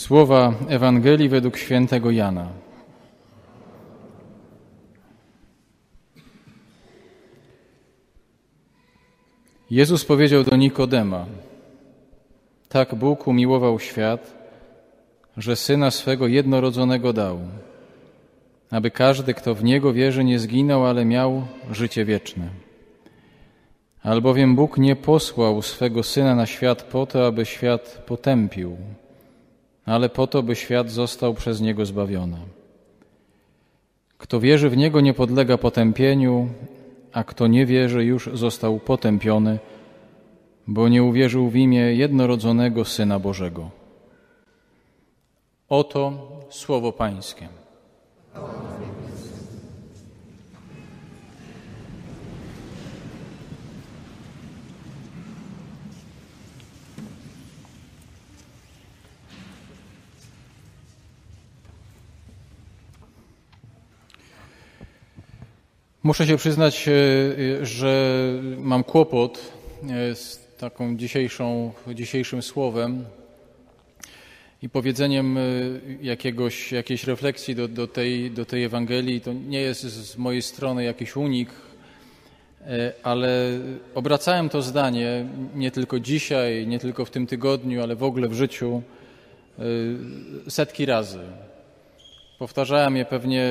Słowa Ewangelii według świętego Jana. Jezus powiedział do Nikodema: Tak Bóg umiłował świat, że syna swego jednorodzonego dał, aby każdy, kto w niego wierzy, nie zginął, ale miał życie wieczne. Albowiem Bóg nie posłał swego syna na świat po to, aby świat potępił ale po to, by świat został przez Niego zbawiony. Kto wierzy w Niego, nie podlega potępieniu, a kto nie wierzy, już został potępiony, bo nie uwierzył w imię jednorodzonego Syna Bożego. Oto słowo Pańskie. Muszę się przyznać, e, że mam kłopot e, z taką dzisiejszą, dzisiejszym słowem i powiedzeniem e, jakiegoś, jakiejś refleksji do, do, tej, do tej Ewangelii. To nie jest z mojej strony jakiś unik, ale obracałem to zdanie nie tylko dzisiaj, nie tylko w tym tygodniu, ale w ogóle w życiu setki razy. Powtarzałem je pewnie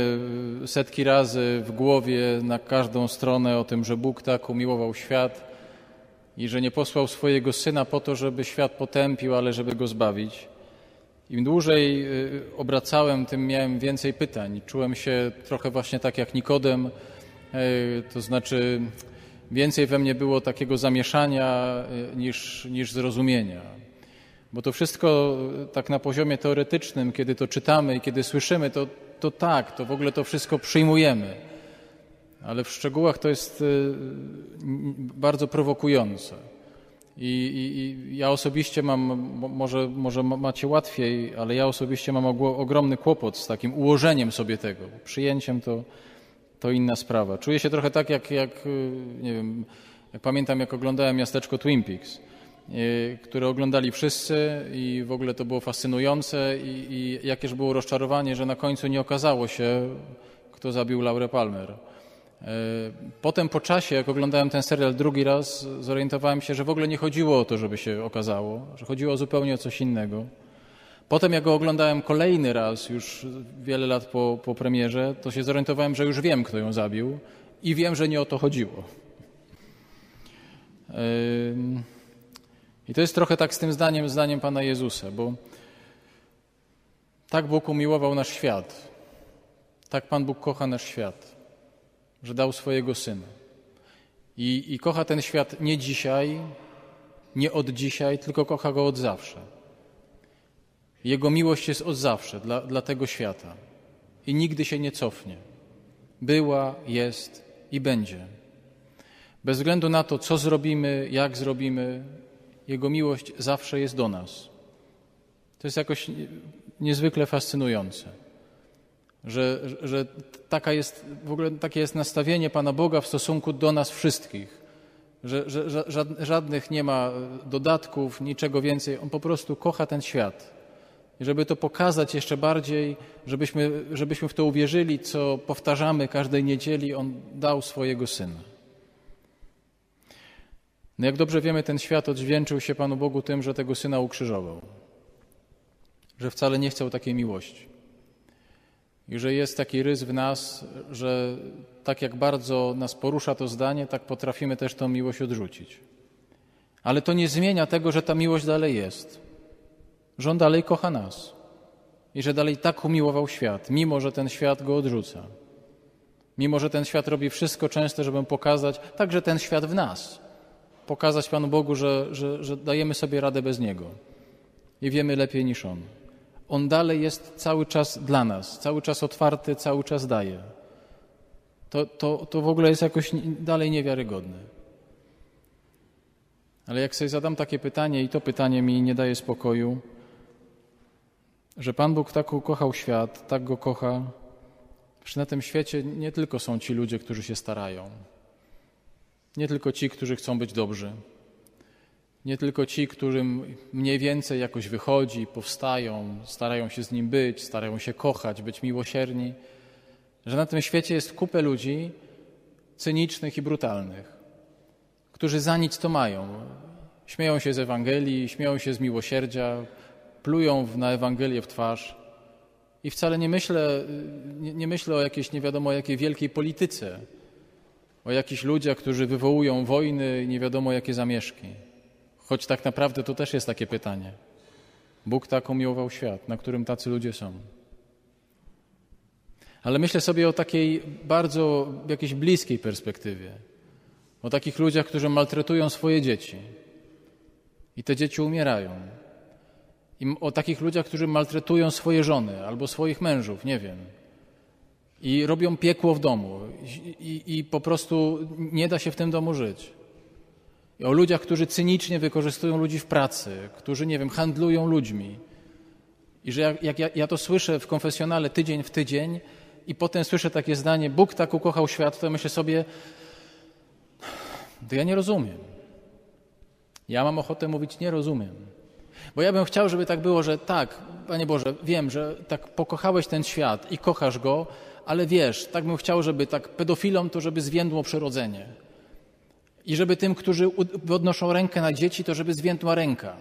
e, setki razy w głowie na każdą stronę o tym, że Bóg tak umiłował świat i że nie posłał swojego syna po to, żeby świat potępił, ale żeby go zbawić. Im dłużej e, obracałem, tym miałem więcej pytań. Czułem się trochę właśnie tak jak Nikodem, e, to znaczy więcej we mnie było takiego zamieszania niż, niż zrozumienia. Bo to wszystko e, tak na poziomie teoretycznym, kiedy to czytamy i kiedy słyszymy, to, to tak, to w ogóle to wszystko przyjmujemy. Ale w szczegółach to jest e, bardzo prowokujące. I, i, i ja osobiście mam, może, może macie łatwiej, ale ja osobiście mam ogromny kłopot z takim ułożeniem sobie tego. Przyjęciem to, to inna sprawa. Czuję się trochę tak, jak, jak e, nie wiem, jak pamiętam, jak oglądałem miasteczko Twin Peaks które oglądali wszyscy i w ogóle to było fascynujące i, i jakież było rozczarowanie, że na końcu nie okazało się, kto zabił Laurę Palmer. Y, potem po czasie, jak oglądałem ten serial drugi raz, zorientowałem się, że w ogóle nie chodziło o to, żeby się okazało, że chodziło zupełnie o coś innego. Potem, jak go oglądałem kolejny raz, już wiele lat po, po premierze, to się zorientowałem, że już wiem, kto ją zabił i wiem, że nie o to chodziło. Yy... I to jest trochę tak z tym zdaniem, zdaniem Pana Jezusa, bo tak Bóg umiłował nasz świat, tak Pan Bóg kocha nasz świat, że dał swojego Syna. I, I kocha ten świat nie dzisiaj, nie od dzisiaj, tylko kocha go od zawsze. Jego miłość jest od zawsze dla, dla tego świata i nigdy się nie cofnie. Była, jest i będzie. Bez względu na to, co zrobimy, jak zrobimy, jego miłość zawsze jest do nas. To jest jakoś niezwykle fascynujące, że, że taka jest, w ogóle takie jest nastawienie Pana Boga w stosunku do nas wszystkich, że, że żadnych nie ma dodatków, niczego więcej. On po prostu kocha ten świat. I żeby to pokazać jeszcze bardziej, żebyśmy, żebyśmy w to uwierzyli, co powtarzamy każdej niedzieli, On dał swojego Syna. No jak dobrze wiemy, ten świat odźwięczył się Panu Bogu tym, że tego Syna ukrzyżował. Że wcale nie chciał takiej miłości. I że jest taki rys w nas, że tak jak bardzo nas porusza to zdanie, tak potrafimy też tą miłość odrzucić. Ale to nie zmienia tego, że ta miłość dalej jest. Że On dalej kocha nas. I że dalej tak umiłował świat, mimo że ten świat go odrzuca. Mimo że ten świat robi wszystko często, żeby pokazać także ten świat w nas pokazać Panu Bogu, że, że, że dajemy sobie radę bez Niego i wiemy lepiej niż On. On dalej jest cały czas dla nas, cały czas otwarty, cały czas daje. To, to, to w ogóle jest jakoś dalej niewiarygodne. Ale jak sobie zadam takie pytanie, i to pytanie mi nie daje spokoju, że Pan Bóg tak ukochał świat, tak go kocha, że na tym świecie nie tylko są ci ludzie, którzy się starają, nie tylko ci, którzy chcą być dobrzy. Nie tylko ci, którym mniej więcej jakoś wychodzi, powstają, starają się z nim być, starają się kochać, być miłosierni, że na tym świecie jest kupę ludzi cynicznych i brutalnych, którzy za nic to mają. Śmieją się z Ewangelii, śmieją się z miłosierdzia, plują na Ewangelię w twarz. I wcale nie myślę, nie, nie myślę o jakiejś nie wiadomo jakiej wielkiej polityce, o jakichś ludziach, którzy wywołują wojny i nie wiadomo jakie zamieszki. Choć tak naprawdę to też jest takie pytanie. Bóg tak umiłował świat, na którym tacy ludzie są. Ale myślę sobie o takiej bardzo jakiejś bliskiej perspektywie. O takich ludziach, którzy maltretują swoje dzieci. I te dzieci umierają. I o takich ludziach, którzy maltretują swoje żony albo swoich mężów, nie wiem. I robią piekło w domu. I, i, po prostu nie da się w tym domu żyć. I o ludziach, którzy cynicznie wykorzystują ludzi w pracy, którzy, nie wiem, handlują ludźmi. I że jak, jak ja, ja to słyszę w konfesjonale tydzień w tydzień i potem słyszę takie zdanie, Bóg tak ukochał świat, to myślę sobie, to ja nie rozumiem. Ja mam ochotę mówić, nie rozumiem. Bo ja bym chciał, żeby tak było, że tak, Panie Boże, wiem, że tak pokochałeś ten świat i kochasz go, ale wiesz, tak bym chciał, żeby tak pedofilom to, żeby zwiędło przyrodzenie. I żeby tym, którzy podnoszą rękę na dzieci, to żeby zwiędła ręka.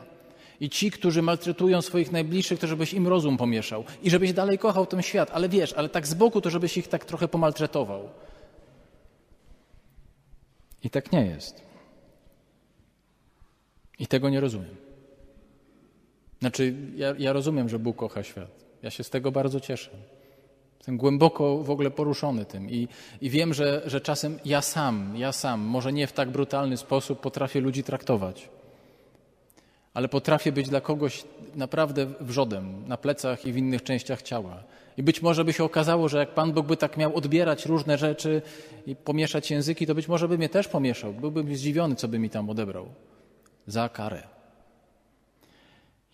I ci, którzy maltretują swoich najbliższych, to żebyś im rozum pomieszał. I żebyś dalej kochał ten świat. Ale wiesz, ale tak z boku, to żebyś ich tak trochę pomaltretował. I tak nie jest. I tego nie rozumiem. Znaczy, ja, ja rozumiem, że Bóg kocha świat. Ja się z tego bardzo cieszę. Jestem głęboko w ogóle poruszony tym i, i wiem, że, że czasem ja sam, ja sam, może nie w tak brutalny sposób potrafię ludzi traktować, ale potrafię być dla kogoś naprawdę wrzodem na plecach i w innych częściach ciała. I być może by się okazało, że jak Pan Bóg by tak miał odbierać różne rzeczy i pomieszać języki, to być może by mnie też pomieszał. Byłbym zdziwiony, co by mi tam odebrał. Za karę.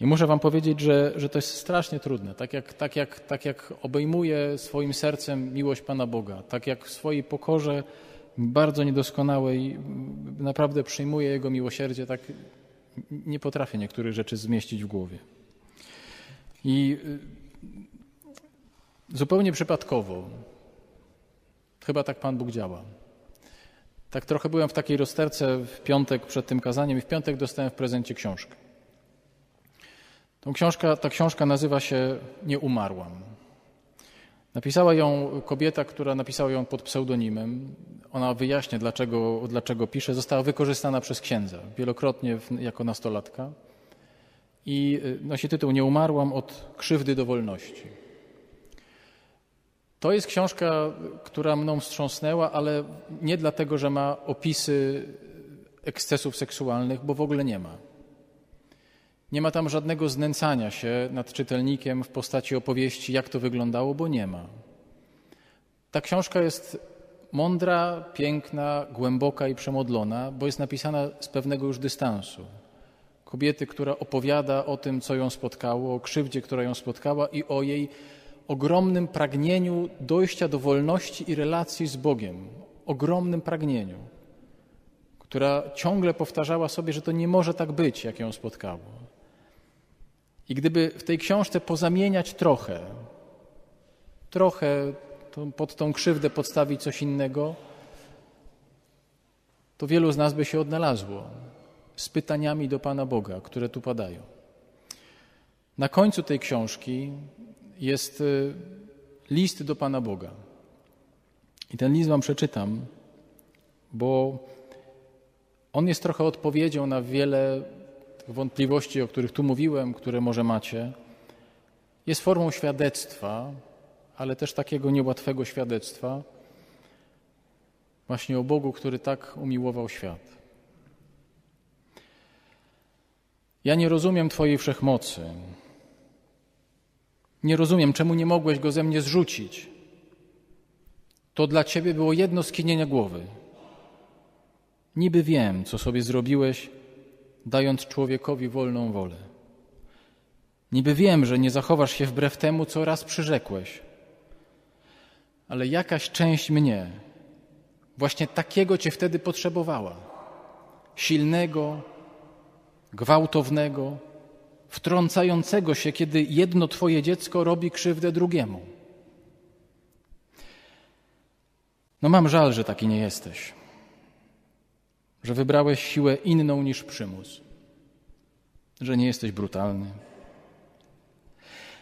I muszę Wam powiedzieć, że, że to jest strasznie trudne. Tak jak, tak, jak, tak jak obejmuje swoim sercem miłość Pana Boga, tak jak w swojej pokorze bardzo niedoskonałej naprawdę przyjmuje Jego miłosierdzie, tak nie potrafię niektórych rzeczy zmieścić w głowie. I y, zupełnie przypadkowo, chyba tak Pan Bóg działa. Tak trochę byłem w takiej rozterce w piątek przed tym kazaniem i w piątek dostałem w prezencie książkę. Tą książka, ta książka nazywa się Nie umarłam. Napisała ją kobieta, która napisała ją pod pseudonimem. Ona wyjaśnia, dlaczego, dlaczego pisze. Została wykorzystana przez księdza wielokrotnie jako nastolatka. I y, nosi tytuł Nie umarłam od krzywdy do wolności. To jest książka, która mną wstrząsnęła, ale nie dlatego, że ma opisy ekscesów seksualnych, bo w ogóle nie ma. Nie ma tam żadnego znęcania się nad czytelnikiem w postaci opowieści, jak to wyglądało, bo nie ma. Ta książka jest mądra, piękna, głęboka i przemodlona, bo jest napisana z pewnego już dystansu. Kobiety, która opowiada o tym, co ją spotkało, o krzywdzie, która ją spotkała i o jej ogromnym pragnieniu dojścia do wolności i relacji z Bogiem. Ogromnym pragnieniu, która ciągle powtarzała sobie, że to nie może tak być, jak ją spotkało. I gdyby w tej książce pozamieniać trochę, trochę pod tą krzywdę podstawić coś innego, to wielu z nas by się odnalazło z pytaniami do Pana Boga, które tu padają. Na końcu tej książki jest y, list do Pana Boga. I ten list Wam przeczytam, bo on jest trochę odpowiedzią na wiele wątpliwości, o których tu mówiłem, które może macie, jest formą świadectwa, ale też takiego niełatwego świadectwa, właśnie o Bogu, który tak umiłował świat. Ja nie rozumiem Twojej wszechmocy. Nie rozumiem, czemu nie mogłeś go ze mnie zrzucić. To dla Ciebie było jedno skinienie głowy. Niby wiem, co sobie zrobiłeś, dając człowiekowi wolną wolę. Niby wiem, że nie zachowasz się wbrew temu, co raz przyrzekłeś, ale jakaś część mnie właśnie takiego cię wtedy potrzebowała. Silnego, gwałtownego, wtrącającego się, kiedy jedno Twoje dziecko robi krzywdę drugiemu. No mam żal, że taki nie jesteś, że wybrałeś siłę inną niż przymus, że nie jesteś brutalny.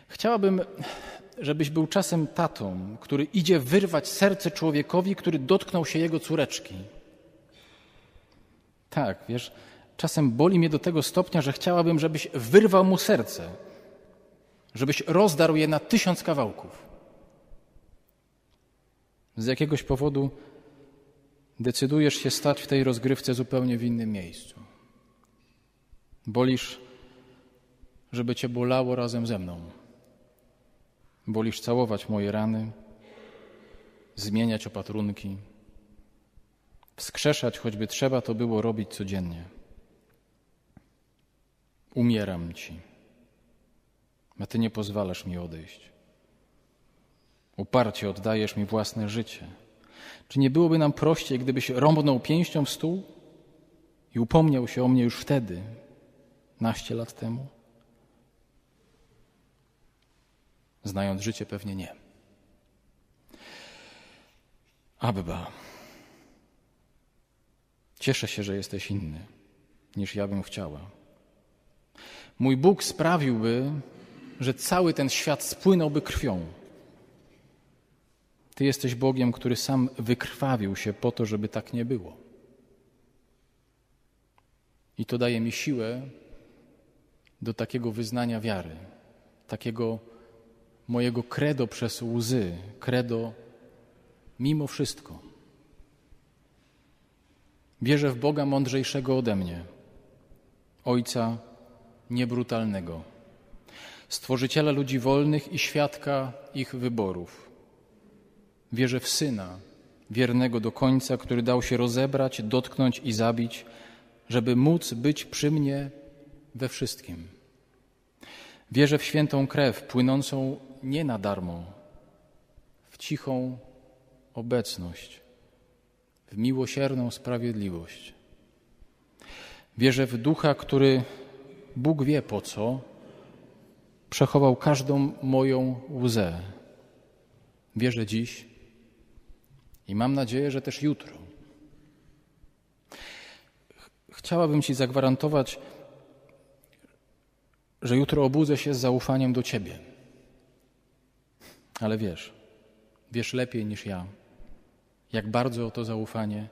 Chciałabym, żebyś był czasem tatą, który idzie wyrwać serce człowiekowi, który dotknął się jego córeczki. Tak, wiesz, czasem boli mnie do tego stopnia, że chciałabym, żebyś wyrwał mu serce, żebyś rozdarł je na tysiąc kawałków. Z jakiegoś powodu decydujesz się stać w tej rozgrywce zupełnie w innym miejscu. Bolisz, żeby cię bolało razem ze mną. Bolisz całować moje rany, zmieniać opatrunki, wskrzeszać, choćby trzeba to było robić codziennie. Umieram ci, a ty nie pozwalasz mi odejść. Uparcie oddajesz mi własne życie. Czy nie byłoby nam prościej, gdybyś rąbnął pięścią w stół i upomniał się o mnie już wtedy, naście lat temu? Znając życie, pewnie nie. Abba, cieszę się, że jesteś inny niż ja bym chciała. Mój Bóg sprawiłby, że cały ten świat spłynąłby krwią. Ty jesteś Bogiem, który sam wykrwawił się po to, żeby tak nie było. I to daje mi siłę do takiego wyznania wiary, takiego mojego credo przez łzy, credo mimo wszystko. Wierzę w Boga mądrzejszego ode mnie, Ojca niebrutalnego, Stworzyciela ludzi wolnych i świadka ich wyborów. Wierzę w Syna, wiernego do końca, który dał się rozebrać, dotknąć i zabić, żeby móc być przy mnie we wszystkim. Wierzę w świętą krew płynącą nie na darmo, w cichą obecność, w miłosierną sprawiedliwość. Wierzę w ducha, który Bóg wie po co, przechował każdą moją łzę. Wierzę dziś i mam nadzieję, że też jutro. Chciałabym Ci zagwarantować, że jutro obudzę się z zaufaniem do Ciebie. Ale wiesz, wiesz lepiej niż ja, jak bardzo o to zaufanie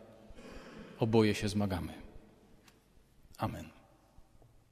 oboje się zmagamy. Amen.